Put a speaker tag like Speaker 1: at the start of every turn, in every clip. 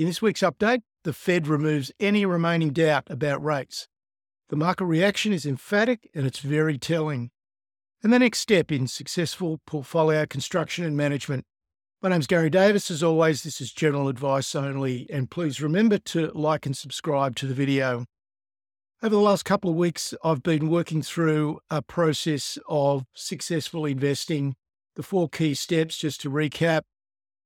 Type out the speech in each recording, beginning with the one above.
Speaker 1: In this week's update, the Fed removes any remaining doubt about rates. The market reaction is emphatic and it's very telling. And the next step in successful portfolio construction and management. My name's Garry Davis. As always, this is general advice only, and please remember to like and subscribe to the video. Over the last couple of weeks, I've been working through a process of successful investing. The four key steps, just to recap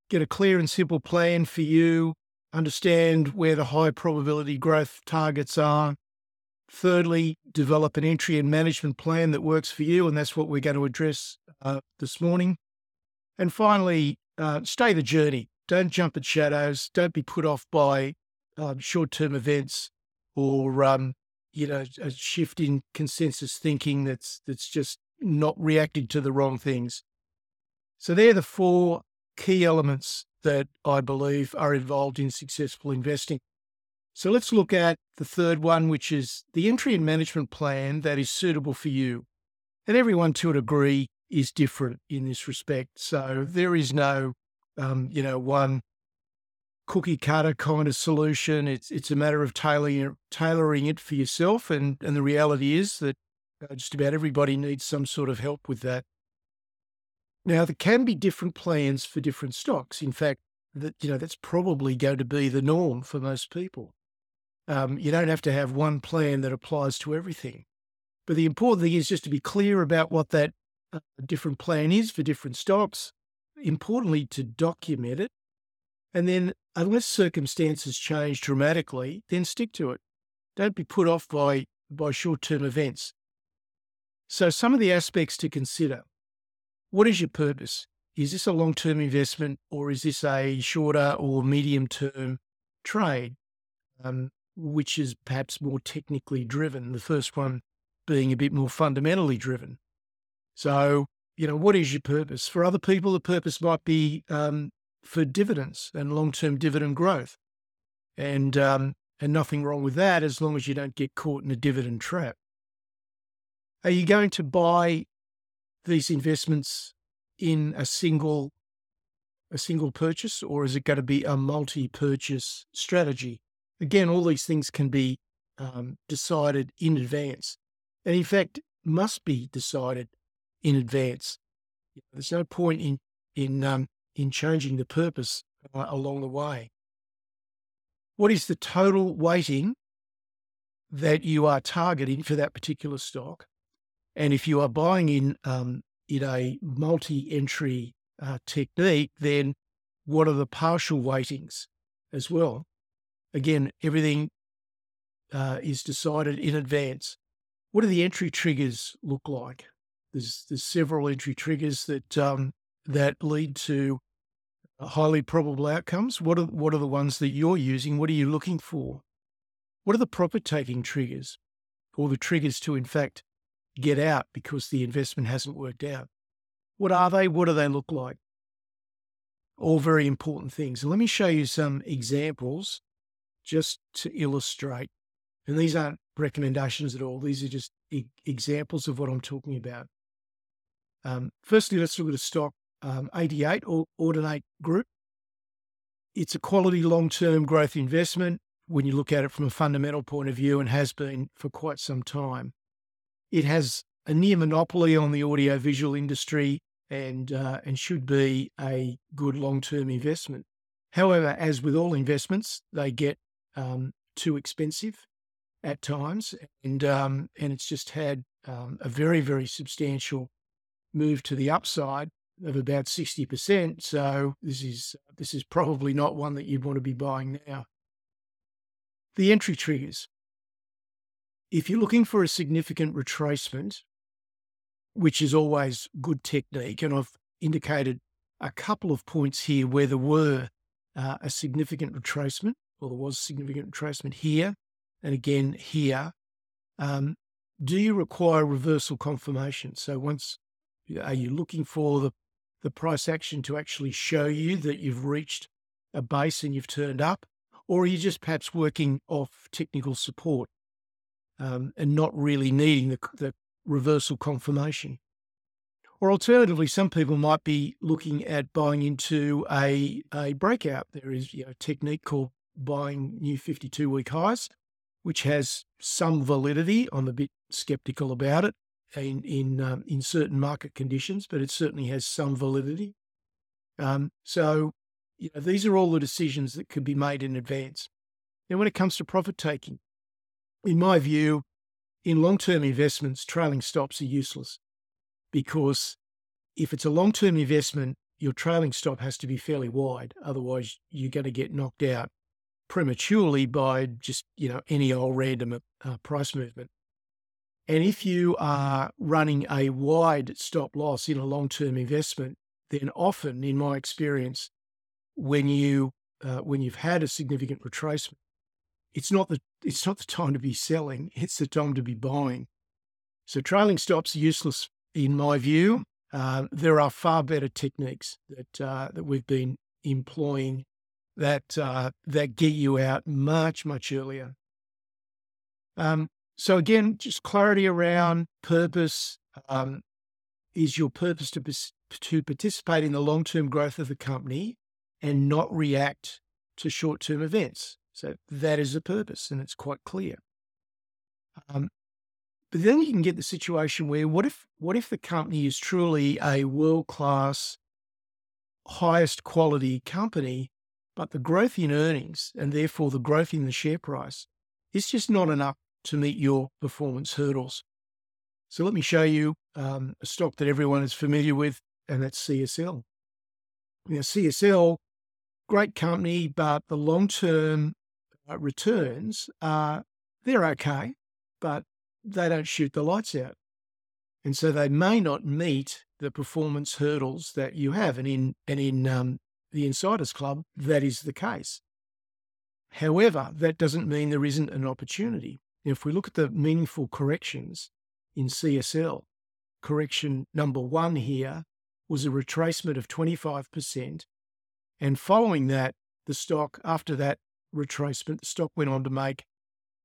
Speaker 1: get a clear and simple plan for you, understand where the high probability growth targets are. Thirdly, develop an entry and management plan that works for you, and that's what we're going to address uh, this morning. And finally, uh, stay the journey. Don't jump at shadows. Don't be put off by um, short-term events or um, you know a shift in consensus thinking that's that's just not reacting to the wrong things. So they're the four key elements that I believe are involved in successful investing. So let's look at the third one, which is the entry and management plan that is suitable for you. And everyone, to a degree, is different in this respect. So there is no, um, you know, one cookie cutter kind of solution. It's it's a matter of tailoring tailoring it for yourself. And and the reality is that uh, just about everybody needs some sort of help with that. Now, there can be different plans for different stocks. In fact, that you know that's probably going to be the norm for most people. Um, you don't have to have one plan that applies to everything. But the important thing is just to be clear about what that uh, different plan is for different stocks. Importantly, to document it. And then, unless circumstances change dramatically, then stick to it. Don't be put off by, by short term events. So, some of the aspects to consider what is your purpose? Is this a long term investment or is this a shorter or medium term trade, um, which is perhaps more technically driven? The first one being a bit more fundamentally driven. So, you know, what is your purpose? For other people, the purpose might be um, for dividends and long term dividend growth. And, um, and nothing wrong with that as long as you don't get caught in a dividend trap. Are you going to buy these investments in a single a single purchase or is it going to be a multi-purchase strategy? Again all these things can be um, decided in advance and in fact must be decided in advance. There's no point in in um, in changing the purpose uh, along the way. What is the total weighting that you are targeting for that particular stock and if you are buying in um, in a multi-entry uh, technique, then what are the partial weightings as well? Again, everything uh, is decided in advance. What do the entry triggers look like? There's there's several entry triggers that um, that lead to highly probable outcomes. What are what are the ones that you're using? What are you looking for? What are the profit taking triggers, or the triggers to in fact get out because the investment hasn't worked out. What are they? What do they look like? All very important things. And let me show you some examples just to illustrate. And these aren't recommendations at all. These are just e- examples of what I'm talking about. Um, firstly, let's look at a stock um, AD8 or Audinate Group. It's a quality long term growth investment when you look at it from a fundamental point of view and has been for quite some time. It has a near monopoly on the audiovisual industry and uh, and should be a good long term investment. However, as with all investments, they get um, too expensive at times, and um, and it's just had um, a very very substantial move to the upside of about sixty percent. So this is this is probably not one that you'd want to be buying now. The entry triggers. If you're looking for a significant retracement, which is always good technique, and I've indicated a couple of points here where there were uh, a significant retracement, or there was significant retracement here, and again here. Um, do you require reversal confirmation? So once are you looking for the the price action to actually show you that you've reached a base and you've turned up, or are you just perhaps working off technical support? Um, and not really needing the, the reversal confirmation. Or alternatively, some people might be looking at buying into a, a breakout. There is you know, a technique called buying new 52 week highs, which has some validity. I'm a bit skeptical about it in in um, in certain market conditions, but it certainly has some validity. Um, so, you know, these are all the decisions that could be made in advance. Now, when it comes to profit taking, in my view, in long term investments, trailing stops are useless because if it's a long term investment, your trailing stop has to be fairly wide. Otherwise, you're going to get knocked out prematurely by just, you know, any old random uh, price movement. And if you are running a wide stop loss in a long term investment, then often, in my experience, when you uh, when you've had a significant retracement, it's not the it's not the time to be selling; it's the time to be buying. So trailing stops are useless in my view. Uh, there are far better techniques that uh, that we've been employing that uh, that get you out much much earlier. Um, so again, just clarity around purpose. Um, is your purpose to to participate in the long term growth of the company and not react to short term events? So that is the purpose, and it's quite clear. Um, but then you can get the situation where what if what if the company is truly a world class, highest quality company, but the growth in earnings and therefore the growth in the share price is just not enough to meet your performance hurdles. So let me show you um, a stock that everyone is familiar with, and that's CSL. Now, CSL, great company, but the long term uh, returns are they're okay, but they don't shoot the lights out. And so they may not meet the performance hurdles that you have. And in and in um, the Insiders Club, that is the case. However, that doesn't mean there isn't an opportunity. If we look at the meaningful corrections in CSL, correction number one here was a retracement of 25%. And following that, the stock, after that retracement, the stock went on to make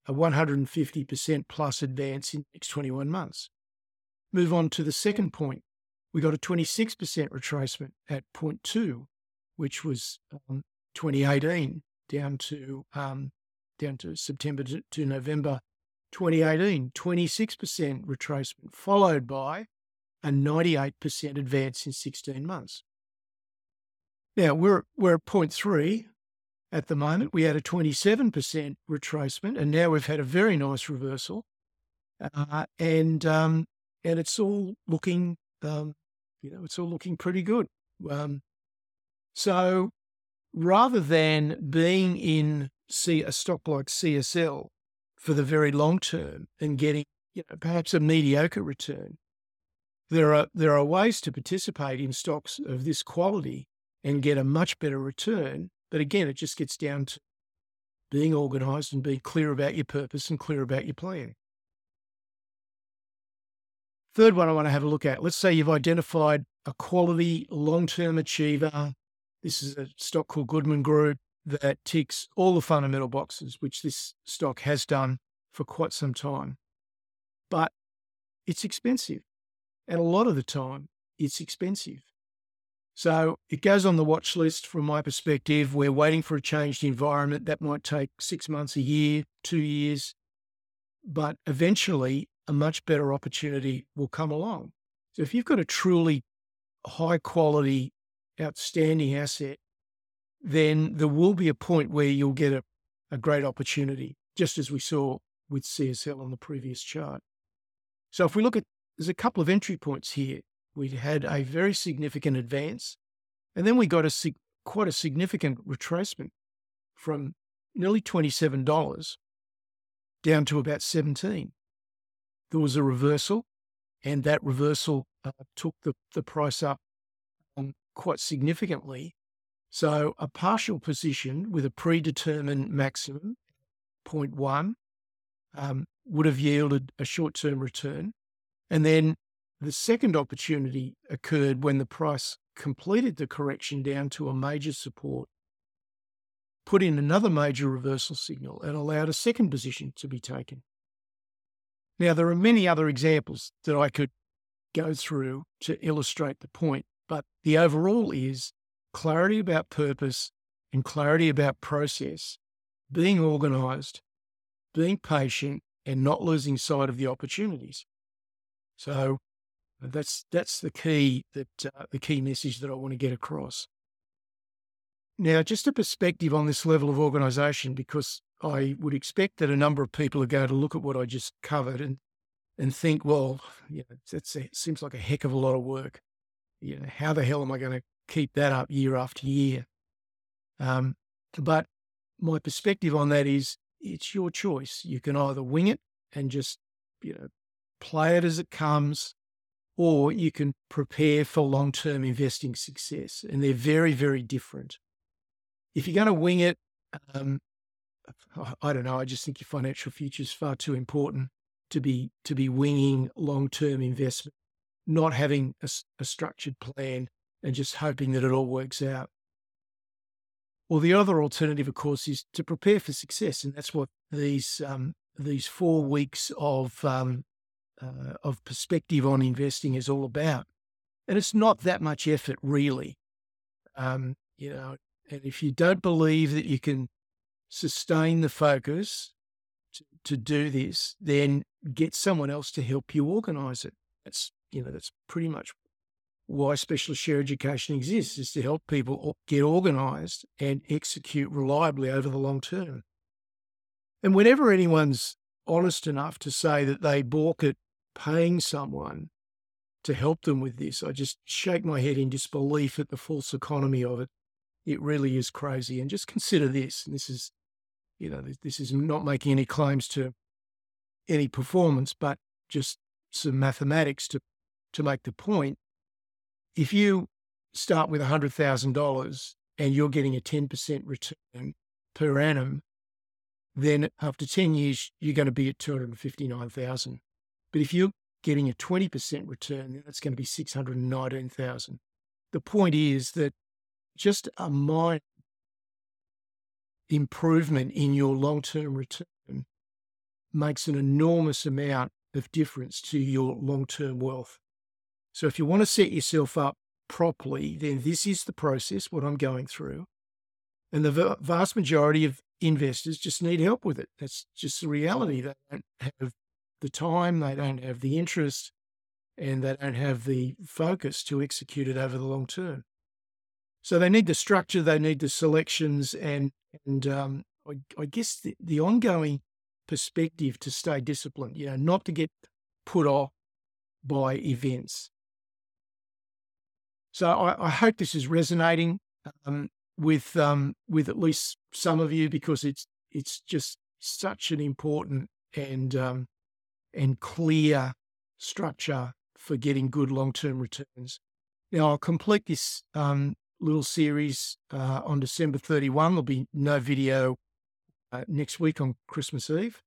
Speaker 1: a 150% plus advance in the next 21 months. Move on to the second point. We got a 26% retracement at point two, which was um, 2018 down to um, down to September to, to November 2018, 26% retracement, followed by a 98% advance in 16 months. Now we're we're at point three at the moment. We had a 27% retracement, and now we've had a very nice reversal, uh, and um, and it's all looking, um, you know, it's all looking pretty good. Um, so rather than being in see a stock like CSL for the very long term and getting you know perhaps a mediocre return, there are there are ways to participate in stocks of this quality and get a much better return but again, it just gets down to being organized and being clear about your purpose and clear about your plan. Third one I want to have a look at. Let's say you've identified a quality long term achiever. This is a stock called Goodman Group that ticks all the fundamental boxes, which this stock has done for quite some time. But it's expensive. And a lot of the time, it's expensive. So it goes on the watch list from my perspective. We're waiting for a changed environment. That might take six months, a year, two years. But eventually, a much better opportunity will come along. So if you've got a truly high quality, outstanding asset, then there will be a point where you'll get a, a great opportunity, just as we saw with CSL on the previous chart. So if we look at, there's a couple of entry points here we had a very significant advance, and then we got a quite a significant retracement from nearly $27 down to about 17. There was a reversal, and that reversal uh, took the, the price up um, quite significantly. So a partial position with a predetermined maximum, 0.1, um, would have yielded a short-term return. And then the second opportunity occurred when the price completed the correction down to a major support, put in another major reversal signal, and allowed a second position to be taken. Now, there are many other examples that I could go through to illustrate the point, but the overall is clarity about purpose and clarity about process being organized, being patient, and not losing sight of the opportunities. So that's that's the key that uh, the key message that I want to get across. Now, just a perspective on this level of organisation, because I would expect that a number of people are going to look at what I just covered and and think, well, you know, it seems like a heck of a lot of work. You know, how the hell am I going to keep that up year after year? Um, but my perspective on that is, it's your choice. You can either wing it and just, you know, play it as it comes, or you can prepare for long term investing success. And they're very, very different. If you're going to wing it, um, I don't know. I just think your financial future is far too important to be to be winging long term investment, not having a, a, structured plan and just hoping that it all works out. Well, the other alternative, of course, is to prepare for success, and that's what these um, these four weeks of um, uh, of perspective on investing is all about. And it's not that much effort, really. Um, you know, and if you don't believe that you can sustain the focus to, to do this, then get someone else to help you organize it. That's, you know, that's pretty much why specialist share education exists is to help people get organized and execute reliably over the long term. And whenever anyone's honest enough to say that they balk at paying someone to help them with this. I just shake my head in disbelief at the false economy of it. It really is crazy. And just consider this. And this is, you know, this is not making any claims to any performance, but just some mathematics to, to make the point. If you start with $100,000 and you're getting a 10% return per annum, then after 10 years, you're going to be at 259,000. But if you're getting a 20% return, then that's going to be 619,000. The point is that just a minor improvement in your long-term return makes an enormous amount of difference to your long-term wealth. So if you want to set yourself up properly, then this is the process, what I'm going through. And the vast majority of investors just need help with it. That's just the reality. They don't have the time, they don't have the interest, and they don't have the focus to execute it over the long term. So they need the structure, they need the selections, and and um, I, I, guess the, the ongoing perspective to stay disciplined. You know, not to get put off by events. So I, I hope this is resonating um, with um, with at least some of you because it's it's just such an important and um, and clear structure for getting good long term returns. Now, I'll complete this um, little series uh, on December 31. There'll be no video uh, next week on Christmas Eve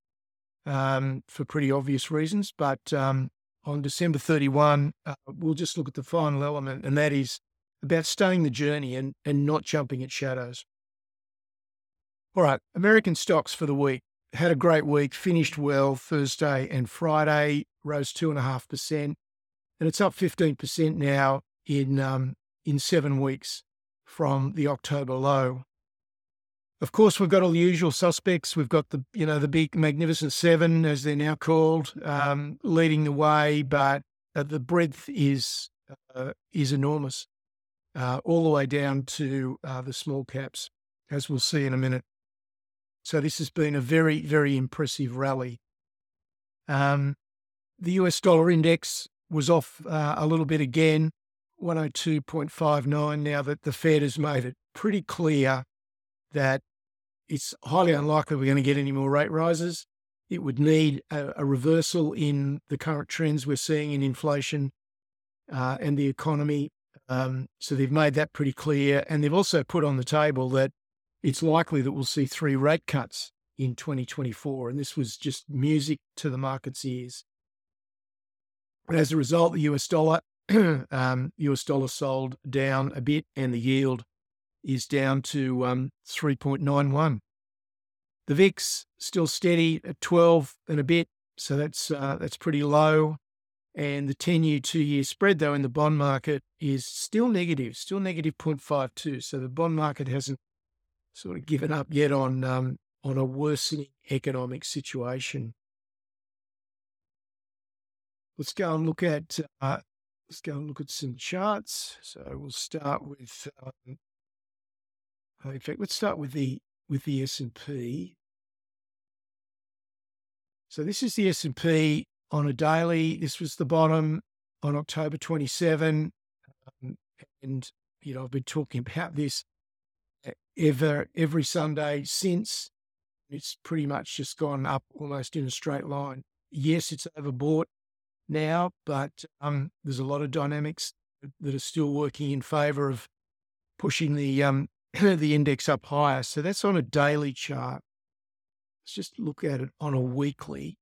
Speaker 1: um, for pretty obvious reasons. But um, on December 31, uh, we'll just look at the final element, and that is about staying the journey and, and not jumping at shadows. All right, American stocks for the week had a great week, finished well Thursday and Friday, rose 2.5%, and it's up 15% now in, um, in seven weeks from the October low. Of course, we've got all the usual suspects. We've got the, you know, the big Magnificent Seven, as they're now called, um, leading the way, but uh, the breadth is uh, is enormous, uh, all the way down to uh, the small caps, as we'll see in a minute. So this has been a very, very impressive rally. Um, the US dollar index was off uh, a little bit again, 102.59. Now that the Fed has made it pretty clear that it's highly unlikely we're going to get any more rate rises. It would need a, a reversal in the current trends we're seeing in inflation uh, and the economy. Um, so they've made that pretty clear. And they've also put on the table that it's likely that we'll see three rate cuts in 2024. And this was just music to the market's ears. As a result, the US dollar, um, US dollar sold down a bit and the yield is down to um, 3.91. The VIX still steady at 12 and a bit, so that's uh, that's pretty low. And the 10-year, two-year spread, though, in the bond market is still negative, still negative 0.52. So the bond market hasn't sort of given up yet on um, on a worsening economic situation. Let's go and look at uh, let's go and look at some charts. So we'll start with um, in fact let's start with the with the S and P. So this is the S and P on a daily. This was the bottom on October 27, um, and you know I've been talking about this ever every Sunday since. It's pretty much just gone up almost in a straight line. Yes, it's overbought now, but um, there's a lot of dynamics that are still working in favour of pushing the um, the index up higher. So that's on a daily chart. Let's just look at it on a weekly.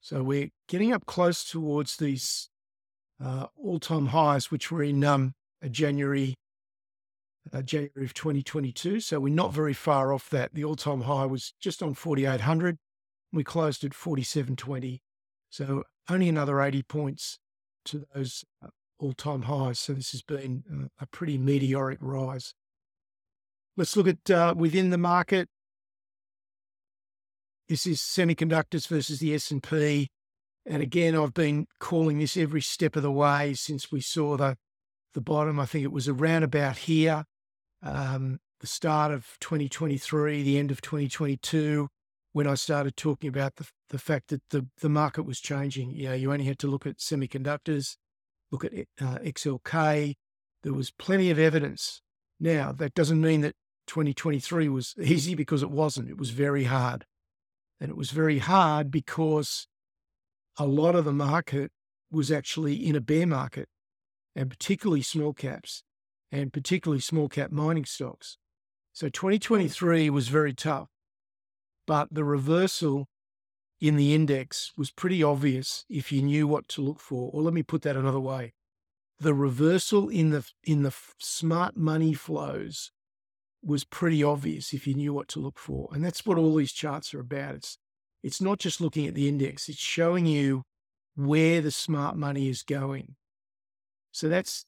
Speaker 1: So we're getting up close towards these uh, all-time highs, which were in um, a January uh, January of 2022. So we're not very far off that. The all-time high was just on 4,800. We closed at 4,720. So only another 80 points to those uh, all-time highs. So this has been uh, a pretty meteoric rise. Let's look at uh, within the market. This is semiconductors versus the S&P. And again, I've been calling this every step of the way since we saw the the bottom. I think it was around about here um, the start of 2023, the end of 2022, when I started talking about the, the fact that the, the market was changing. You know, you only had to look at semiconductors, look at uh, XLK. There was plenty of evidence. Now, that doesn't mean that 2023 was easy because it wasn't. It was very hard. And it was very hard because a lot of the market was actually in a bear market, and particularly small caps and particularly small cap mining stocks. So hmm. 2023 was very tough, but the reversal in the index was pretty obvious if you knew what to look for. Or let me put that another way. The reversal in the in the smart money flows was pretty obvious if you knew what to look for. And that's what all these charts are about. It's it's not just looking at the index, it's showing you where the smart money is going. So that's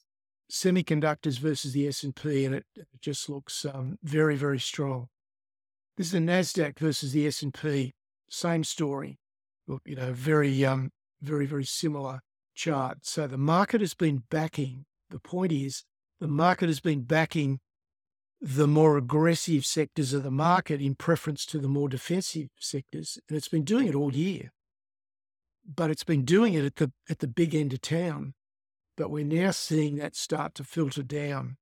Speaker 1: semiconductors versus the S&P, and it, just looks um, very, very strong. This is the Nasdaq versus the S&P, same story. You know, very, um, very, very similar chart. So the market has been backing. The point is, the market has been backing the more aggressive sectors of the market in preference to the more defensive sectors, and it's been doing it all year. But it's been doing it at the at the big end of town but we're now seeing that start to filter down.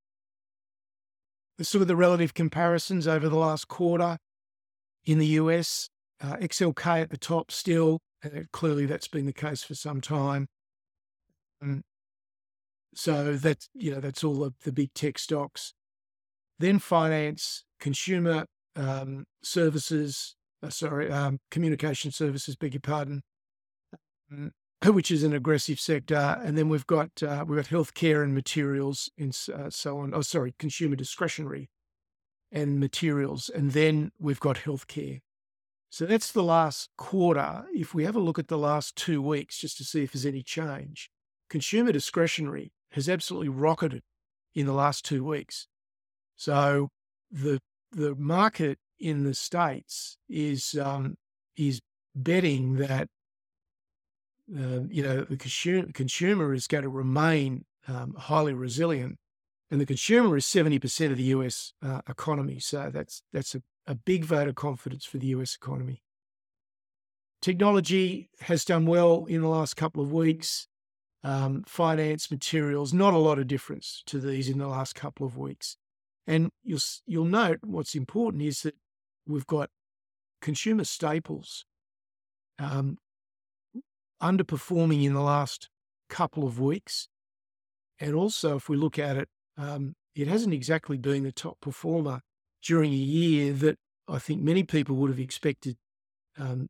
Speaker 1: Let's look at the relative comparisons over the last quarter in the US. Uh, XLK at the top still, and clearly that's been the case for some time. Um, so that's you know that's all the, the big tech stocks. Then finance, consumer um, services, uh, sorry, um, communication services. Beg your pardon. Which is an aggressive sector, and then we've got uh, we've got healthcare and materials and uh, so on. Oh, sorry, consumer discretionary and materials, and then we've got healthcare. So that's the last quarter. If we have a look at the last two weeks, just to see if there's any change, consumer discretionary has absolutely rocketed in the last two weeks. So the the market in the states is um, is betting that uh, you know, the consumer, consumer is going to remain um, highly resilient. And the consumer is 70% of the US uh, economy. So that's, that's a, a big vote of confidence for the US economy. Technology has done well in the last couple of weeks. Um, finance, materials, not a lot of difference to these in the last couple of weeks. And you'll, you'll note what's important is that we've got consumer staples um, underperforming in the last couple of weeks. And also, if we look at it, um, it hasn't exactly been the top performer during a year that I think many people would have expected um,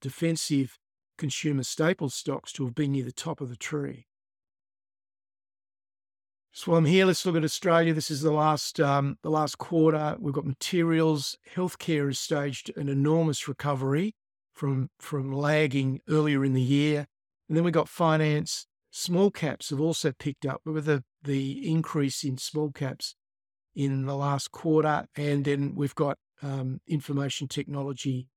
Speaker 1: defensive consumer staple stocks to have been near the top of the tree. So I'm here. Let's look at Australia. This is the last um, the last quarter. We've got materials. Healthcare has staged an enormous recovery from from lagging earlier in the year. And then we got finance. Small caps have also picked up with the, the increase in small caps in the last quarter. And then we've got um, information technology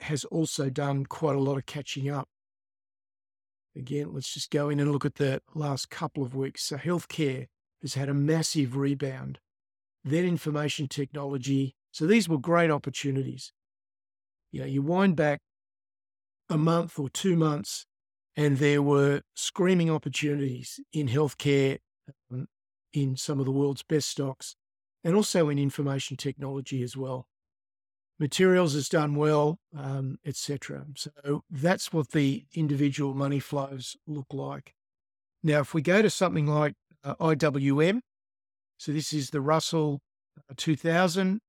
Speaker 1: has also done quite a lot of catching up. Again, let's just go in and look at the last couple of weeks. So, healthcare has had a massive rebound. Then, information technology. So, these were great opportunities. You know, you wind back a month or two months, and there were screaming opportunities in healthcare, um, in some of the world's best stocks, and also in information technology as well. Materials has done well, um, etc. So that's what the individual money flows look like. Now, if we go to something like uh, IWM, so this is the Russell uh, 2000,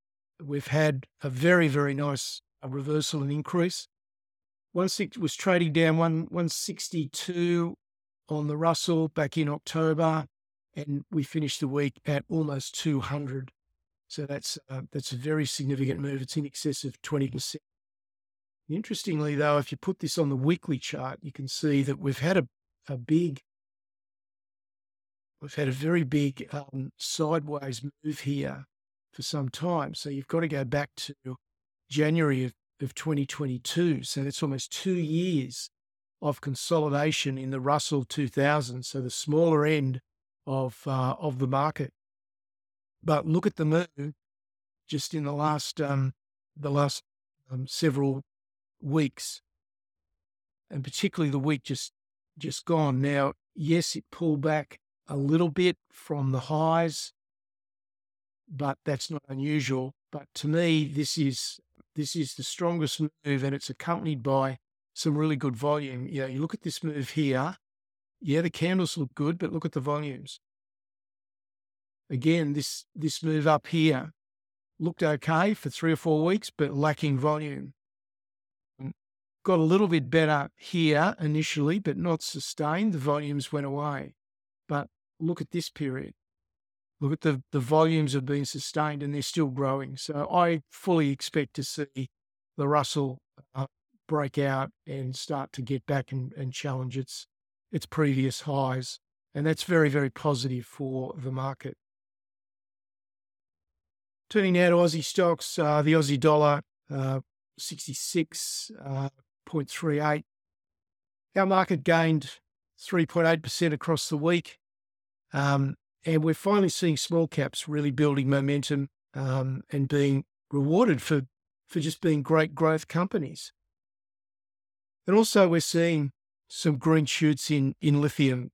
Speaker 1: we've had a very, very nice uh, reversal and increase. One six was trading down one 162 on the Russell back in October, and we finished the week at almost 200. So that's uh, that's a very significant move. It's in excess of 20%. Interestingly, though, if you put this on the weekly chart, you can see that we've had a, a big, we've had a very big um, sideways move here for some time. So you've got to go back to January of of 2022. So that's almost two years of consolidation in the Russell 2000. So the smaller end of uh, of the market. But look at the move just in the last um, the last um, several weeks, and particularly the week just just gone. Now, yes, it pulled back a little bit from the highs, but that's not unusual. But to me, this is this is the strongest move, and it's accompanied by some really good volume. You know, you look at this move here. Yeah, the candles look good, but look at the volumes. Again, this this move up here looked okay for three or four weeks, but lacking volume. Mm, got a little bit better here initially, but not sustained. The volumes went away. But look at this period look at the, the volumes have been sustained and they're still growing. So I fully expect to see the Russell uh, break out and start to get back and, and challenge its its previous highs. And that's very, very positive for the market. Turning now to Aussie stocks, uh, the Aussie dollar, uh, 66.38. Uh, Our market gained 3.8% across the week. Um, and we're finally seeing small caps really building momentum um, and being rewarded for, for just being great growth companies. And also, we're seeing some green shoots in, in lithium,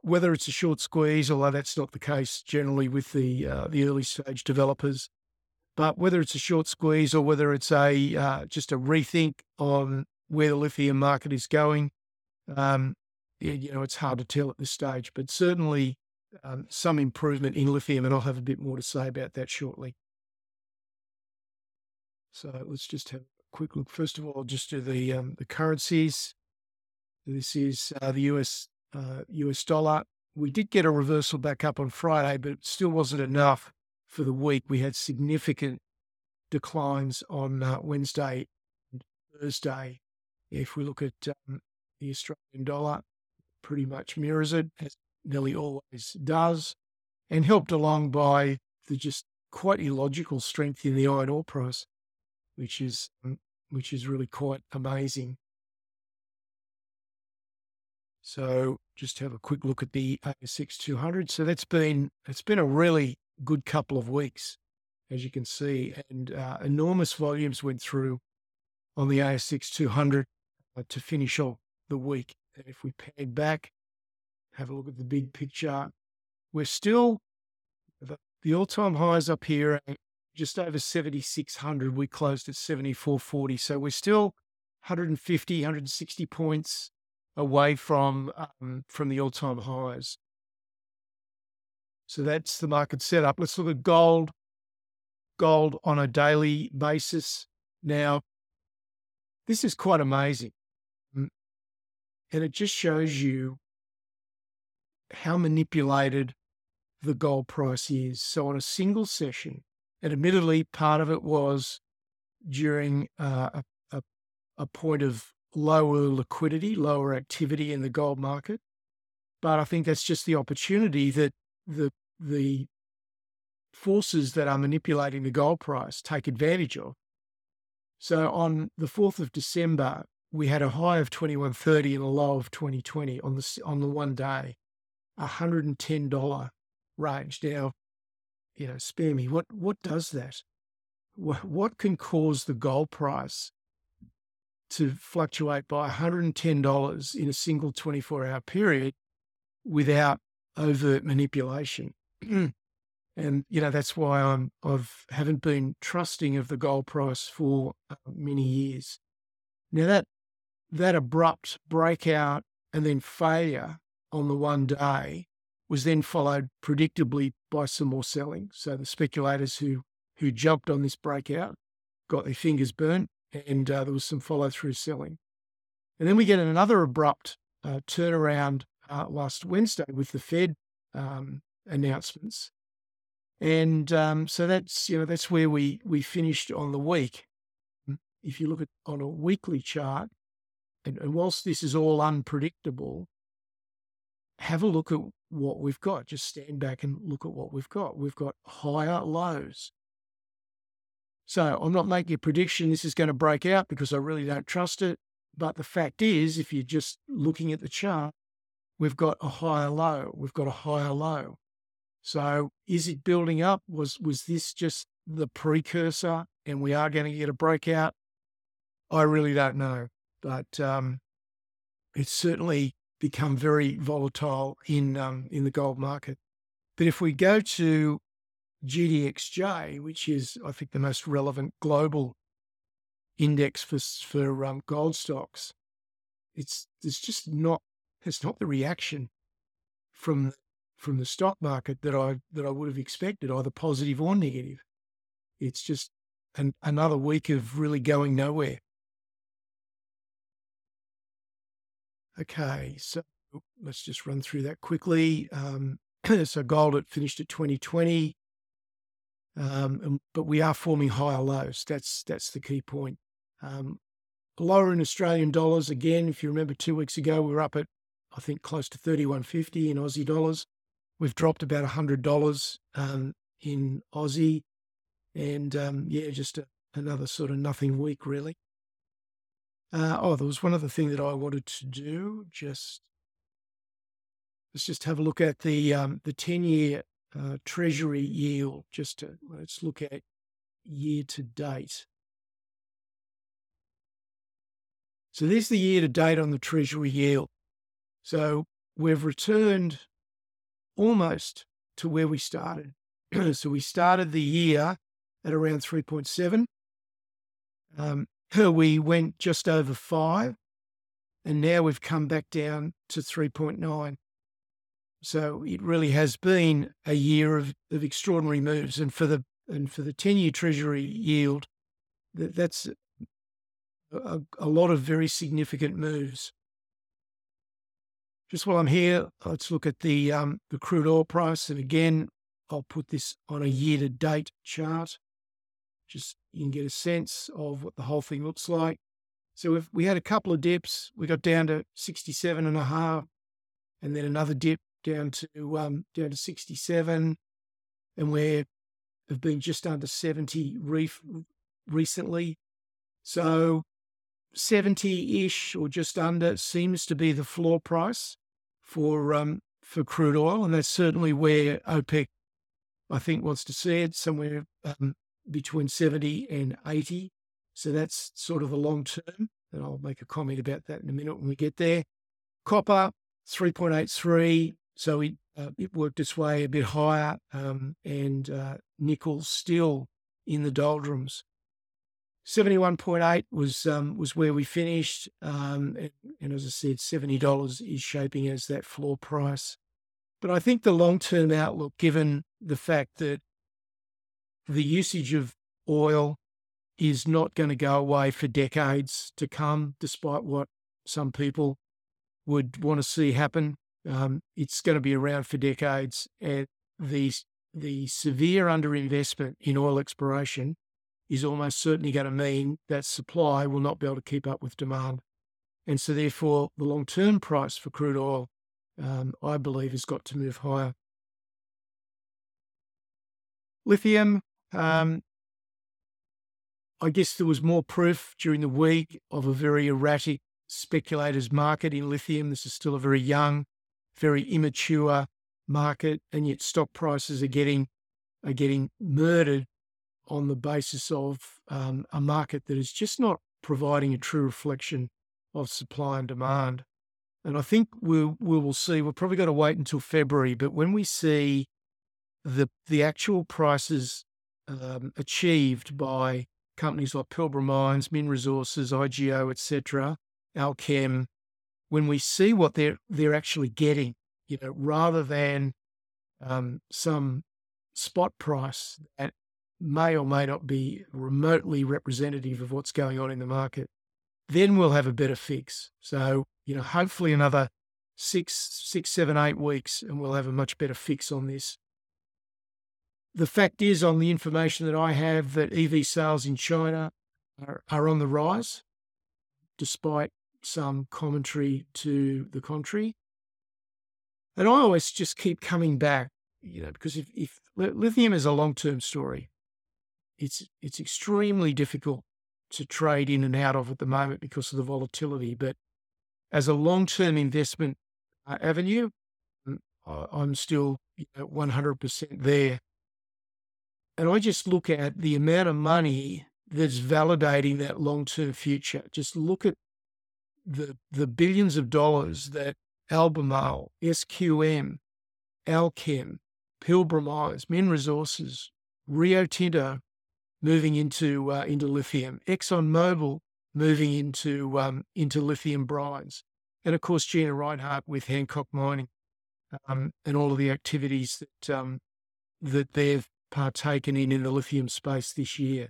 Speaker 1: whether it's a short squeeze, although that's not the case generally with the, uh, the early stage developers. But whether it's a short squeeze or whether it's a uh, just a rethink on where the lithium market is going, um, you know, it's hard to tell at this stage. But certainly, um, some improvement in lithium, and I'll have a bit more to say about that shortly. So let's just have a quick look. First of all, just to the um, the currencies. This is uh, the US uh, US dollar. We did get a reversal back up on Friday, but it still wasn't enough for the week. We had significant declines on uh, Wednesday and Thursday. If we look at um, the Australian dollar, pretty much mirrors it as nearly always does, and helped along by the just quite illogical strength in the iron ore price, which is um, which is really quite amazing. So just have a quick look at the ASX 200. So that's been it's been a really good couple of weeks, as you can see, and uh, enormous volumes went through on the ASX 200 uh, to finish off the week. And if we pan back have a look at the big picture. We're still, the, all time highs up here just over 7,600. We closed at 7,440. So we're still 150, 160 points away from, um, from the all time highs. So that's the market setup. Let's look at gold. Gold on a daily basis. Now, this is quite amazing. Mm, and it just shows you how manipulated the gold price is. So, on a single session, and admittedly, part of it was during uh, a, a, a point of lower liquidity, lower activity in the gold market. But I think that's just the opportunity that the the forces that are manipulating the gold price take advantage of. So on the 4th of December, we had a high of 2130 and a low of 2020 on the on the one day, $110 range. Now, you know, spare me. What what does that? What, can cause the gold price to fluctuate by $110 in a single 24 hour period without overt manipulation? and you know that's why I'm I've haven't been trusting of the gold price for uh, many years. Now that that abrupt breakout and then failure on the one day was then followed predictably by some more selling. So the speculators who who jumped on this breakout got their fingers burnt, and uh, there was some follow through selling. And then we get another abrupt uh, turnaround uh, last Wednesday with the Fed um, announcements, and um, so that's you know that's where we we finished on the week. If you look at on a weekly chart, and, and whilst this is all unpredictable, have a look at what we've got. Just stand back and look at what we've got. We've got higher lows. So I'm not making a prediction this is going to break out because I really don't trust it. But the fact is, if you're just looking at the chart, we've got a higher low. We've got a higher low. So is it building up? Was was this just the precursor and we are going to get a breakout? I really don't know. But um, it's certainly become very volatile in um, in the gold market. But if we go to GDXJ, which is I think the most relevant global index for for um, gold stocks, it's it's just not it's not the reaction from from the stock market that I that I would have expected, either positive or negative. It's just an, another week of really going nowhere. Okay, so let's just run through that quickly. Um, so gold it finished at 2020, um, but we are forming higher lows. That's that's the key point. Um, lower in Australian dollars again. If you remember, two weeks ago we were up at I think close to 31.50 in Aussie dollars. We've dropped about $100 um, in Aussie, and um, yeah, just a, another sort of nothing week really. Uh, oh, there was one other thing that I wanted to do. Just let's just have a look at the um, the ten year uh, Treasury yield. Just to, let's look at year to date. So there's the year to date on the Treasury yield. So we've returned almost to where we started. so we started the year at around 3.7. Um, we went just over five, and now we've come back down to 3.9. So it really has been a year of, of extraordinary moves, and for the and for the 10-year Treasury yield, that, that's a, a lot of very significant moves. Just while I'm here, let's look at the um, the crude oil price, and again, I'll put this on a year-to-date chart. Just you can get a sense of what the whole thing looks like. So if we had a couple of dips, we got down to 67 and a half, and then another dip down to um, down to 67, and we have been just under 70 reef recently. So 70 ish or just under seems to be the floor price for um, for crude oil, and that's certainly where OPEC, I think, wants to see it somewhere um, between 70 and 80. So that's sort of the long term. And I'll make a comment about that in a minute when we get there. Copper, 3.83. So it, uh, it worked its way a bit higher. Um, and uh, nickel still in the doldrums. 71.8 was um, was where we finished. Um, and, and, as I said, $70 is shaping as that floor price. But I think the long term outlook, given the fact that the usage of oil is not going to go away for decades to come, despite what some people would want to see happen. Um, it's going to be around for decades, and the the severe underinvestment in oil exploration is almost certainly going to mean that supply will not be able to keep up with demand, and so therefore the long term price for crude oil, um, I believe, has got to move higher. Lithium, um, I guess there was more proof during the week of a very erratic speculators market in lithium. This is still a very young, very immature market, and yet stock prices are getting are getting murdered on the basis of um, a market that is just not providing a true reflection of supply and demand. And I think we'll, we will see, we've probably got to wait until February, but when we see the, the actual prices um, achieved by companies like Pilbara Mines, Min Resources, IGO, etc., Allkem, when we see what they're they're actually getting, you know, rather than um, some spot price that may or may not be remotely representative of what's going on in the market, then we'll have a better fix. So, you know, hopefully another six, six, seven, eight weeks, and we'll have a much better fix on this. The fact is, on the information that I have, that EV sales in China are, are on the rise, despite some commentary to the contrary. And I always just keep coming back, you know, because if, if lithium is a long term story, it's it's extremely difficult to trade in and out of at the moment because of the volatility. But as a long term investment uh, avenue, mm, I'm still you know, 100% there. And I just look at the amount of money that's validating that long term future. Just look at the, the billions of dollars that Albemarle, SQM, Allkem, Pilbara Mines, Min Resources, Rio Tinto, moving into uh, into lithium, ExxonMobil moving into um, into lithium brines, and of course Gina Rinehart with Hancock Mining, um, and all of the activities that um, that they've partaken in in the lithium space this year.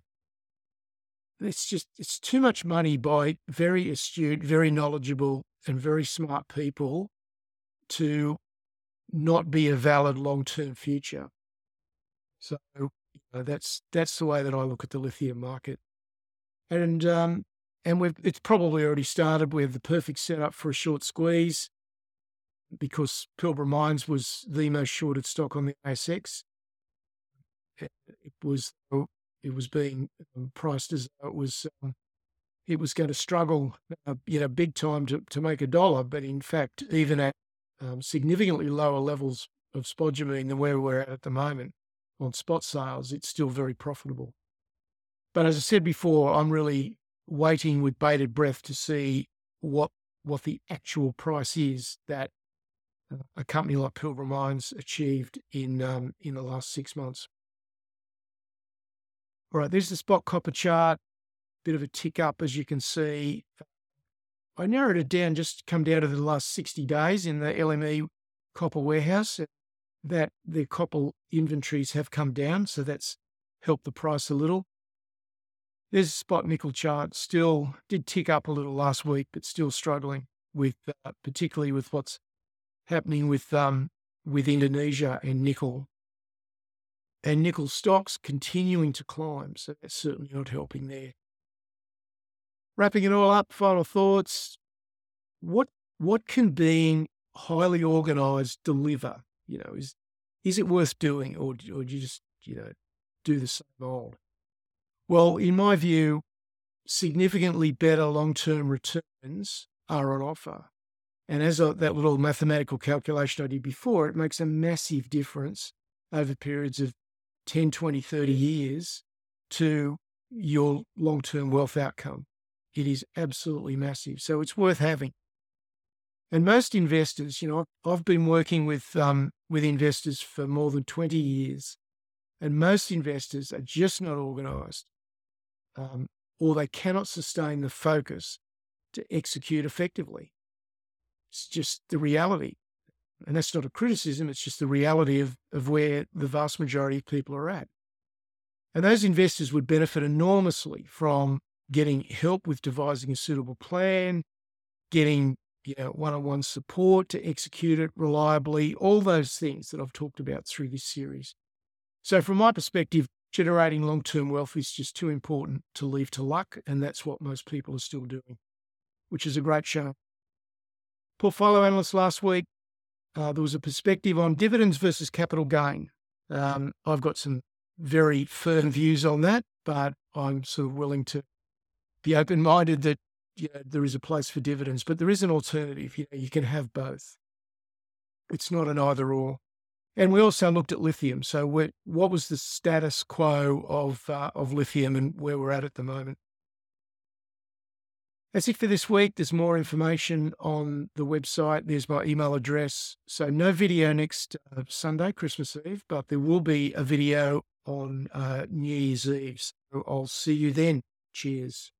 Speaker 1: It's just it's too much money by very astute, very knowledgeable, and very smart people to not be a valid long term future. So uh, that's that's the way that I look at the lithium market, and um, and we've it's probably already started. We have the perfect setup for a short squeeze because Pilbara Mines was the most shorted stock on the ASX. It, was it was being um, priced as it was um, it was going to struggle, uh, you know, big time to to make a dollar. But in fact, even at um, significantly lower levels of spodumene than where we're at at the moment, on spot sales, it's still very profitable. But as I said before, I'm really waiting with bated breath to see what what the actual price is that uh, a company like Pilbara Mines achieved in um, in the last six months. All right, there's the spot copper chart. Bit of a tick up, as you can see. I narrowed it down, just come down to the last 60 days in the LME copper warehouse that the copper inventories have come down, so that's helped the price a little. There's a spot nickel chart, still did tick up a little last week, but still struggling with, uh, particularly with what's happening with um, with Indonesia and nickel. And nickel stocks continuing to climb, so that's certainly not helping there. Wrapping it all up, final thoughts. What what can being highly organized deliver you know, is is it worth doing, or or do you just you know do the same old? Well, in my view, significantly better long term returns are on offer. And as a, that little mathematical calculation I did before, it makes a massive difference over periods of 10, 20, 30 years to your long term wealth outcome. It is absolutely massive. So it's worth having. And most investors, you know, I've been working with um, with investors for more than twenty years, and most investors are just not organised, um, or they cannot sustain the focus to execute effectively. It's just the reality, and that's not a criticism. It's just the reality of of where the vast majority of people are at. And those investors would benefit enormously from getting help with devising a suitable plan, getting you know, one-on-one support to execute it reliably, all those things that I've talked about through this series. So from my perspective, generating long-term wealth is just too important to leave to luck, and that's what most people are still doing, which is a great show. Portfolio analyst last week, uh, there was a perspective on dividends versus capital gain. Um, I've got some very firm views on that, but I'm sort of willing to be open minded that you know, there is a place for dividends, but there is an alternative. You know, you can have both. It's not an either or. And we also looked at lithium. So, what was the status quo of uh, of lithium and where we're at at the moment? That's it for this week. There's more information on the website. There's my email address. So, no video next uh, Sunday, Christmas Eve, but there will be a video on uh, New Year's Eve. So I'll see you then. Cheers.